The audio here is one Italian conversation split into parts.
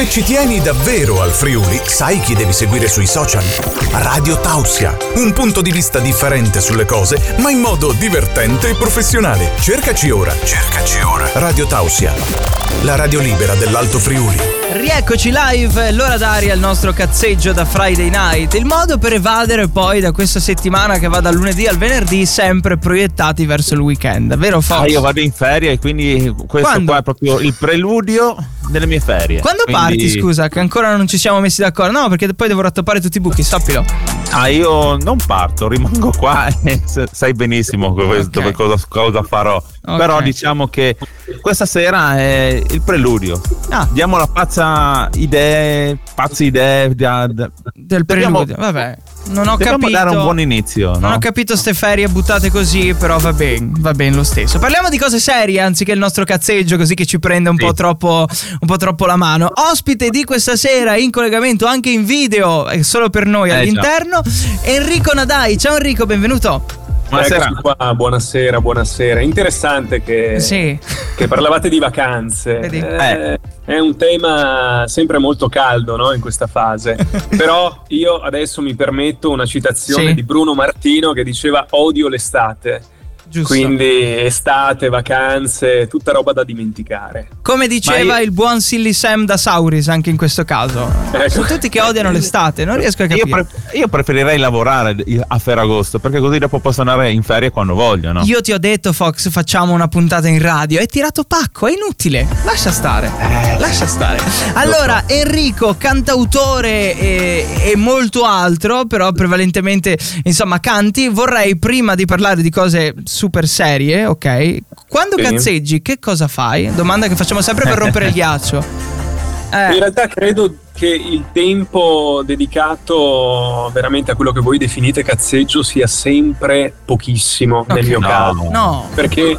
Se ci tieni davvero al Friuli, sai chi devi seguire sui social? Radio Tausia, un punto di vista differente sulle cose, ma in modo divertente e professionale. Cercaci ora. Cercaci ora. Radio Tausia, la radio libera dell'Alto Friuli. Rieccoci live, l'ora d'aria, il nostro cazzeggio da Friday night. Il modo per evadere poi da questa settimana che va dal lunedì al venerdì, sempre proiettati verso il weekend, vero Fox? Ah, io vado in ferie, quindi questo Quando? qua è proprio il preludio delle mie ferie. Quando Quindi- parti, scusa, che ancora non ci siamo messi d'accordo? No, perché poi devo rattoppare tutti i buchi, sappilo. Ah, io non parto, rimango qua e s- sai benissimo questo, Ok. cosa, cosa farò. Ok. Però diciamo che questa sera è il preludio. Ah. Diamo la pazza idee, pazze idee. da- da- Del Dobbiamo- preludio, vabbè. Non ho Dobbiamo capito. dare un buon inizio. Non no? ho capito ste ferie buttate così, però va bene, va bene lo stesso. Parliamo di cose serie anziché il nostro cazzeggio, così che ci prende un, Sì. po, troppo, un po' troppo la mano. Ospite di questa sera in collegamento anche in video, eh, solo per noi Eh, all'interno, Enrico Nadai. Ciao Enrico, benvenuto. Buonasera. Buonasera, buonasera. Interessante che, Sì. che parlavate di vacanze. Vedi? Eh, È un tema sempre molto caldo no, in questa fase. Però io adesso mi permetto una citazione Sì. di Bruno Martino che diceva odio l'estate. Giusto. Quindi estate, vacanze, tutta roba da dimenticare. Come diceva io- il buon Silly Sam da Sauris anche in questo caso. Ecco. Sono tutti che odiano l'estate, non riesco a Io, capire. pre- io preferirei lavorare a Ferragosto perché così dopo posso andare in ferie quando voglio. No? Io ti ho detto, Fox, facciamo una puntata in radio. Hai tirato pacco, è inutile. Lascia stare. Lascia stare. Allora, Enrico, cantautore e, e molto altro, però prevalentemente, insomma, canti. Vorrei, prima di parlare di cose super serie, ok? Quando Sì. cazzeggi, che cosa fai? Domanda che facciamo sempre per rompere il ghiaccio. In Eh, realtà credo che il tempo dedicato veramente a quello che voi definite cazzeggio sia sempre pochissimo nel Ok. mio No. caso. no. Perché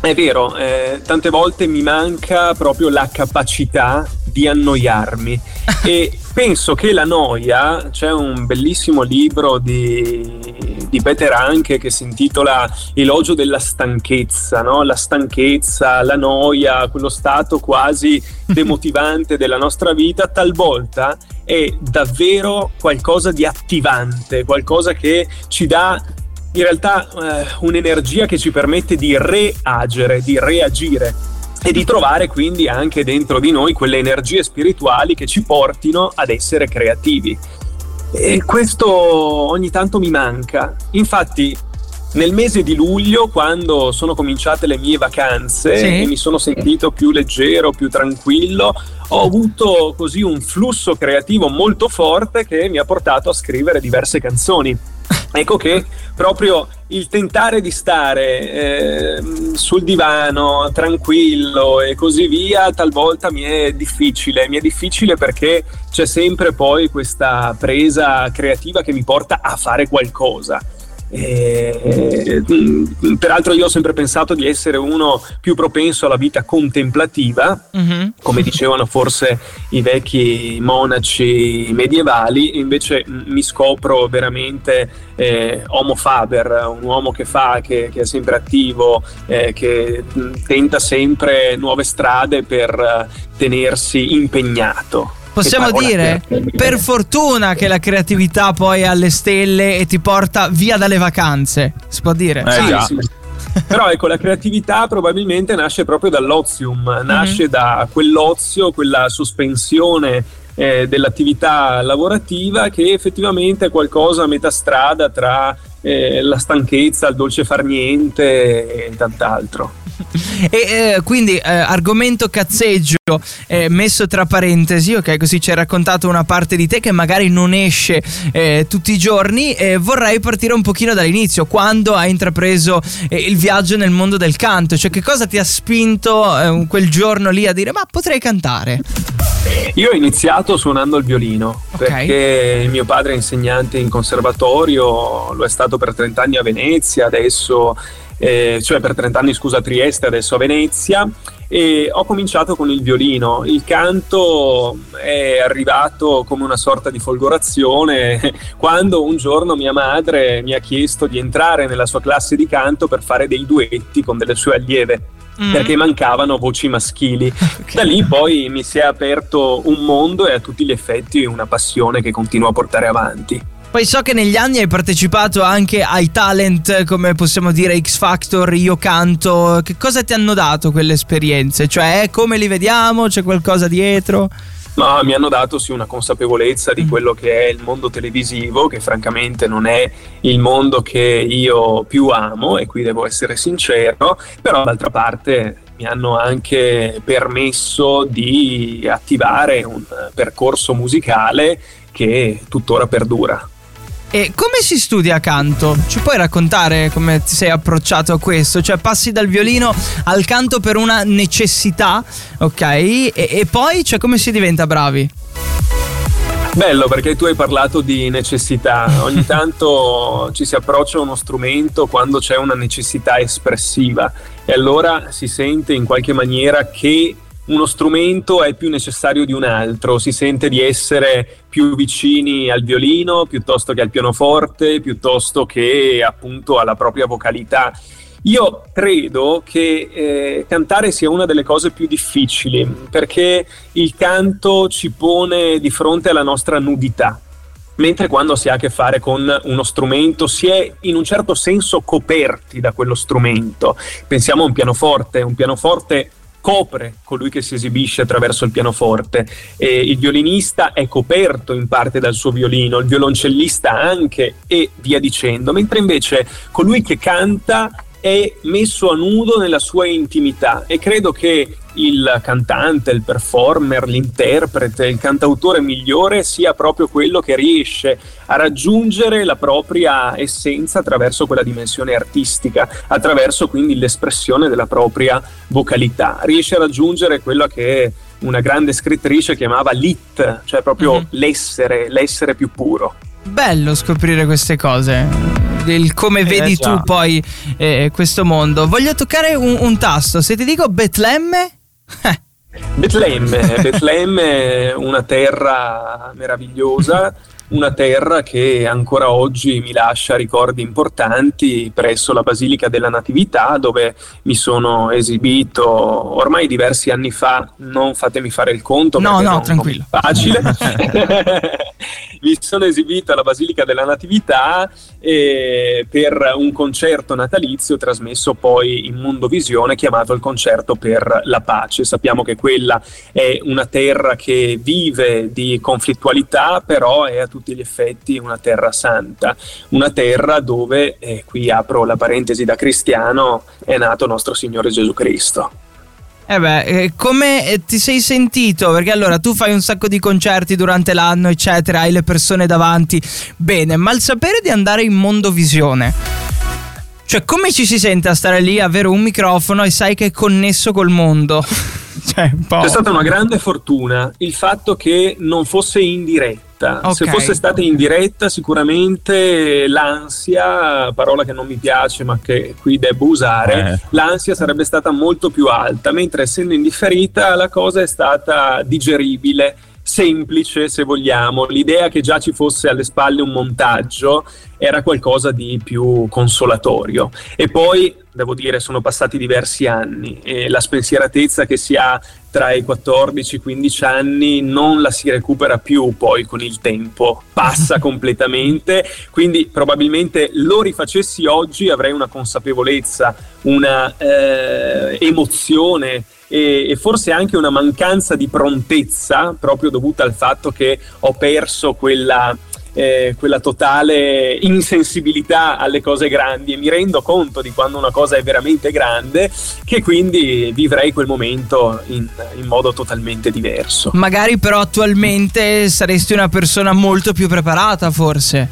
è vero, eh, tante volte mi manca proprio la capacità di annoiarmi e penso che la noia, c'è un bellissimo libro di, di Peter Anche che si intitola Elogio della stanchezza, no? la stanchezza, la noia, quello stato quasi demotivante della nostra vita, talvolta è davvero qualcosa di attivante, qualcosa che ci dà in realtà eh, un'energia che ci permette di reagere, di reagire e di trovare quindi anche dentro di noi quelle energie spirituali che ci portino ad essere creativi. E questo ogni tanto mi manca. Infatti, nel mese di luglio, quando sono cominciate le mie vacanze Sì. e mi sono sentito più leggero, più tranquillo, ho avuto così un flusso creativo molto forte che mi ha portato a scrivere diverse canzoni. Ecco che proprio il tentare di stare ehm, sul divano tranquillo e così via talvolta mi è difficile, mi è difficile perché c'è sempre poi questa presa creativa che mi porta a fare qualcosa. E, mm, peraltro io ho sempre pensato di essere uno più propenso alla vita contemplativa, Mhm. come dicevano forse i vecchi monaci medievali, invece mi scopro veramente eh, homo faber, un uomo che fa, che, che è sempre attivo, eh, che tenta sempre nuove strade per eh, tenersi impegnato. Possiamo dire, per fortuna che la creatività poi è alle stelle e ti porta via dalle vacanze. Si può dire? Eh, Sì, già. sì. Però ecco, la creatività probabilmente nasce proprio dall'ozium, nasce Mhm. da quell'ozio, quella sospensione eh, dell'attività lavorativa che effettivamente è qualcosa a metà strada tra eh, la stanchezza, il dolce far niente e tant'altro. E eh, quindi eh, argomento cazzeggio eh, messo tra parentesi, ok? Così ci hai raccontato una parte di te che magari non esce eh, tutti i giorni. Vorrei partire un pochino dall'inizio, quando hai intrapreso eh, il viaggio nel mondo del canto, cioè che cosa ti ha spinto eh, quel giorno lì a dire ma potrei cantare? Io ho iniziato suonando il violino Ok. perché mio padre è insegnante in conservatorio, lo è stato per 30 anni a Venezia, adesso, eh, cioè per 30 anni scusa a Trieste, adesso a Venezia e ho cominciato con il violino. Il canto è arrivato come una sorta di folgorazione quando un giorno mia madre mi ha chiesto di entrare nella sua classe di canto per fare dei duetti con delle sue allieve. Mm. perché mancavano voci maschili. Okay. Da lì poi mi si è aperto un mondo e a tutti gli effetti una passione che continuo a portare avanti. Poi so che negli anni hai partecipato anche ai talent, come possiamo dire X Factor, Io Canto. Che cosa ti hanno dato quelle esperienze? Cioè, come li vediamo? C'è qualcosa dietro? Ma mi hanno dato sì una consapevolezza di mm. quello che è il mondo televisivo, che francamente non è il mondo che io più amo, e qui devo essere sincero, però d'altra parte mi hanno anche permesso di attivare un percorso musicale che tuttora perdura. E come si studia canto? Ci puoi raccontare come ti sei approcciato a questo? Cioè passi dal violino al canto per una necessità, ok? E, e poi cioè, come si diventa bravi? Bello perché tu hai parlato di necessità, ogni tanto ci si approccia a uno strumento quando c'è una necessità espressiva e allora si sente in qualche maniera che uno strumento è più necessario di un altro, si sente di essere più vicini al violino piuttosto che al pianoforte, piuttosto che appunto alla propria vocalità. Io credo che eh, cantare sia una delle cose più difficili perché il canto ci pone di fronte alla nostra nudità. Mentre quando si ha a che fare con uno strumento si è in un certo senso coperti da quello strumento. Pensiamo a un pianoforte, un pianoforte copre colui che si esibisce attraverso il pianoforte. E il violinista è coperto in parte dal suo violino, il violoncellista anche e via dicendo, mentre invece colui che canta è messo a nudo nella sua intimità e credo che il cantante, il performer, l'interprete, il cantautore migliore sia proprio quello che riesce a raggiungere la propria essenza attraverso quella dimensione artistica, attraverso quindi l'espressione della propria vocalità, riesce a raggiungere quello che una grande scrittrice chiamava lit, cioè proprio mm-hmm. l'essere, l'essere più puro. Bello scoprire queste cose il come eh, vedi già. tu poi eh, questo mondo. Voglio toccare un, un, tasto. Se ti dico Betlemme, Betlemme, Betlemme è una terra meravigliosa, una terra che ancora oggi mi lascia ricordi importanti presso la Basilica della Natività dove mi sono esibito ormai diversi anni fa, non fatemi fare il conto, no, no, tranquillo. Facile. mi sono esibito alla Basilica della Natività eh, per un concerto natalizio trasmesso poi in Mondovisione chiamato il concerto per la pace. Sappiamo che quella è una terra che vive di conflittualità, però è a tutti gli effetti una terra santa, una terra dove, eh, qui apro la parentesi da cristiano, è nato nostro Signore Gesù Cristo. Eh beh, eh, come eh, ti sei sentito? Perché allora tu fai un sacco di concerti durante l'anno, eccetera, hai le persone davanti. Bene, ma il sapere di andare in mondovisione. Cioè, come ci si sente a stare lì, avere un microfono e sai che è connesso col mondo? cioè, C'è stata una grande fortuna il fatto che non fosse in diretta. Okay. Se fosse stata in diretta, sicuramente l'ansia, parola che non mi piace ma che qui devo usare, eh. l'ansia sarebbe stata molto più alta, mentre essendo indifferita la cosa è stata digeribile semplice se vogliamo, l'idea che già ci fosse alle spalle un montaggio era qualcosa di più consolatorio. E poi, devo dire, sono passati diversi anni e la spensieratezza che si ha tra i 14 e i 15 anni non la si recupera più poi con il tempo, passa completamente, quindi probabilmente lo rifacessi oggi avrei una consapevolezza, una eh, emozione e, e, forse anche una mancanza di prontezza proprio dovuta al fatto che ho perso quella, eh, quella totale insensibilità alle cose grandi e mi rendo conto di quando una cosa è veramente grande che quindi vivrei quel momento in, in modo totalmente diverso. Magari però attualmente saresti una persona molto più preparata forse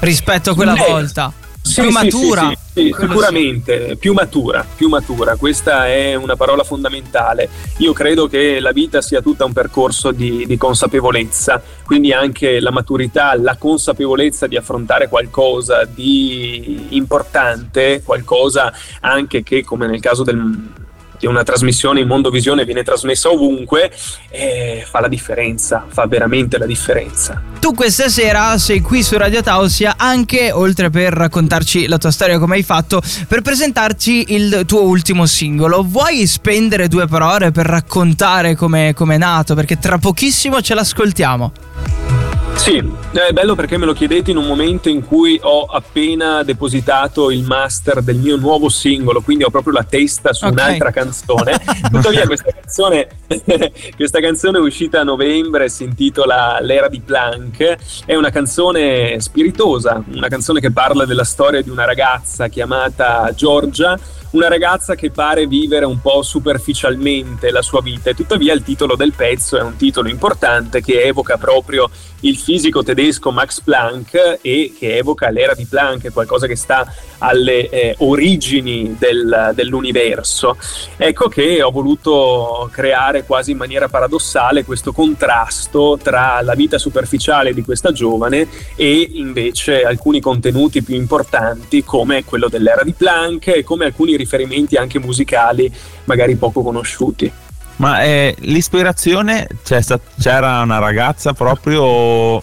rispetto a quella Beh, volta sì, più matura. Sì, sì, sicuramente, più matura, più matura, questa è una parola fondamentale. Io credo che la vita sia tutta un percorso di, di consapevolezza, quindi anche la maturità, la consapevolezza di affrontare qualcosa di importante, qualcosa anche che, come nel caso del che una trasmissione in Mondovisione viene trasmessa ovunque, eh, fa la differenza, fa veramente la differenza. Tu questa sera sei qui su Radio Tausia anche, oltre per raccontarci la tua storia come hai fatto, per presentarci il tuo ultimo singolo. Vuoi spendere due parole per raccontare come è nato? Perché tra pochissimo ce l'ascoltiamo. Sì, è bello perché me lo chiedete in un momento in cui ho appena depositato il master del mio nuovo singolo, quindi ho proprio la testa su okay. un'altra canzone. Tuttavia questa canzone, questa canzone è uscita a novembre, si intitola L'era di Planck, è una canzone spiritosa, una canzone che parla della storia di una ragazza chiamata Giorgia una ragazza che pare vivere un po' superficialmente la sua vita e tuttavia il titolo del pezzo è un titolo importante che evoca proprio il fisico tedesco Max Planck e che evoca l'era di Planck, qualcosa che sta alle eh, origini del, dell'universo. Ecco che ho voluto creare quasi in maniera paradossale questo contrasto tra la vita superficiale di questa giovane e invece alcuni contenuti più importanti come quello dell'era di Planck e come alcuni riferimenti riferimenti anche musicali magari poco conosciuti. Ma eh, l'ispirazione c'era una ragazza proprio o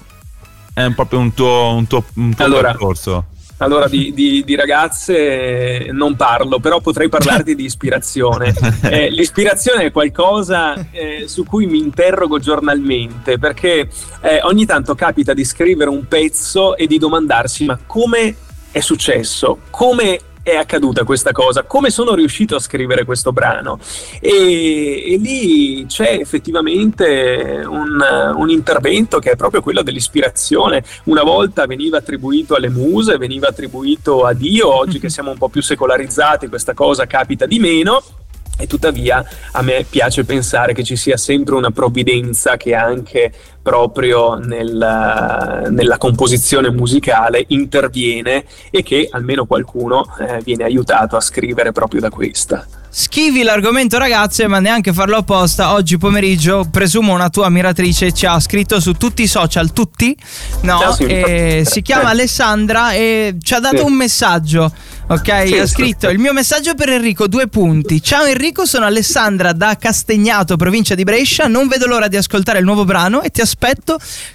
è proprio un tuo, un tuo, un tuo allora, percorso? Allora, di, di, di, ragazze non parlo, però potrei parlarti di ispirazione. Eh, l'ispirazione è qualcosa eh, su cui mi interrogo giornalmente, perché eh, ogni tanto capita di scrivere un pezzo e di domandarsi ma come è successo? Come è accaduta questa cosa, come sono riuscito a scrivere questo brano. E, e lì c'è effettivamente un, un, intervento che è proprio quello dell'ispirazione, una volta veniva attribuito alle muse, veniva attribuito a Dio, oggi che siamo un po' più secolarizzati questa cosa capita di meno. E tuttavia a me piace pensare che ci sia sempre una provvidenza che anche proprio nel, nella composizione musicale interviene e che almeno qualcuno eh, viene aiutato a scrivere proprio da questa. Schivi l'argomento ragazze, ma neanche farlo apposta. Oggi pomeriggio, presumo una tua ammiratrice ci ha scritto su tutti i social, tutti, no? Ciao, sì, si chiama Alessandra e ci ha dato sì. un messaggio Ok, sì, ho scritto il mio messaggio per Enrico, due punti. Ciao Enrico, sono Alessandra da Castegnato, provincia di Brescia. Non vedo l'ora di ascoltare il nuovo brano e ti aspetto,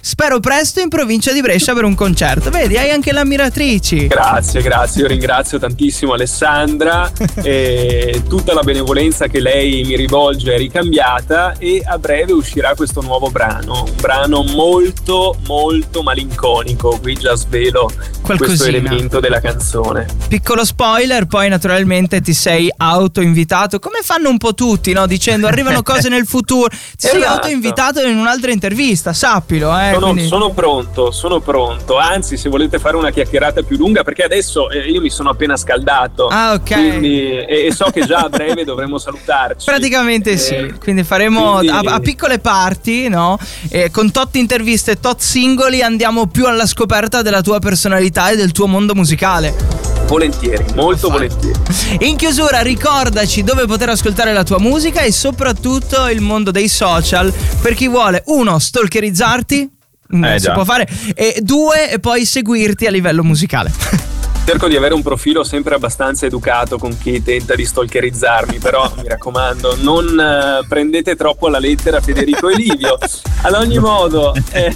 spero presto, in provincia di Brescia per un concerto. Vedi, hai anche l'ammiratrici. Grazie, grazie. Io ringrazio tantissimo Alessandra e tutta la benevolenza che lei mi rivolge è ricambiata e a breve uscirà questo nuovo brano. Un brano molto, molto malinconico. Qui già svelo Qualcosina. questo elemento della canzone. Piccolo piccolo spoiler, poi naturalmente ti sei autoinvitato, come fanno un po' tutti, no? Dicendo arrivano cose nel futuro. Ti esatto. sei autoinvitato in un'altra intervista, sappilo. Eh, sono, quindi... sono, pronto, sono pronto. Anzi, se volete fare una chiacchierata più lunga, perché adesso eh, io mi sono appena scaldato. Ah, ok. Quindi, e, e, so che già a breve dovremo salutarci. Praticamente eh, sì. Quindi faremo quindi... A, a, piccole parti, no? E con tot interviste, tot singoli, andiamo più alla scoperta della tua personalità e del tuo mondo musicale. Volentieri, molto volentieri. In chiusura ricordaci dove poter ascoltare la tua musica e soprattutto il mondo dei social per chi vuole uno stalkerizzarti non eh, si già. può fare e due e poi seguirti a livello musicale. cerco di avere un profilo sempre abbastanza educato con chi tenta di stalkerizzarmi, però mi raccomando, non uh, prendete troppo alla lettera Federico e Livio. Ad ogni modo, eh,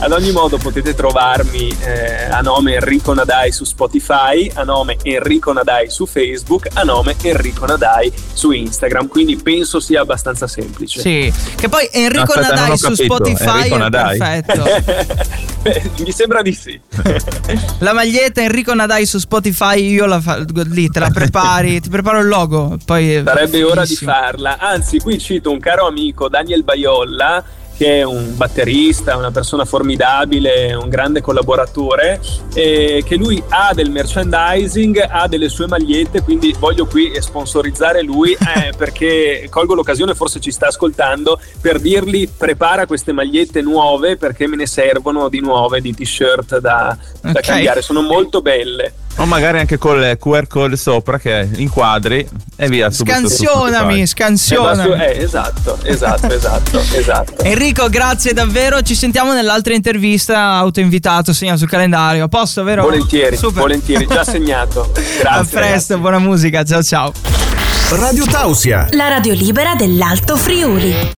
ad ogni modo potete trovarmi eh, a nome Enrico Nadai su Spotify, a nome Enrico Nadai su Facebook, a nome Enrico Nadai su Instagram, quindi penso sia abbastanza semplice. Sì, che poi Enrico Aspetta, Nadai su Spotify Enrico è Nadai. perfetto. Mi sembra di sì. la maglietta Enrico Nadai su Spotify, io la fa, lì te la prepari, ti preparo il logo, poi Sarebbe ora di farla. Anzi, qui cito un caro amico Daniel Baiolla che è un batterista, una persona formidabile, un grande collaboratore, e che lui ha del merchandising, ha delle sue magliette, quindi voglio qui sponsorizzare lui eh, perché colgo l'occasione, forse ci sta ascoltando, per dirgli prepara queste magliette nuove perché me ne servono di nuove, di t-shirt da, okay. da cambiare, sono molto belle. O magari anche col QR code sopra che inquadri e via scansionami scansionami. eh, eh, esatto esatto esatto esatto. Enrico grazie davvero. Ci sentiamo nell'altra intervista autoinvitato segna sul calendario. A posto vero? volentieri Super. volentieri già segnato. Grazie a presto ragazzi. buona musica. Ciao ciao. Radio Tausia. La radio libera dell'Alto Friuli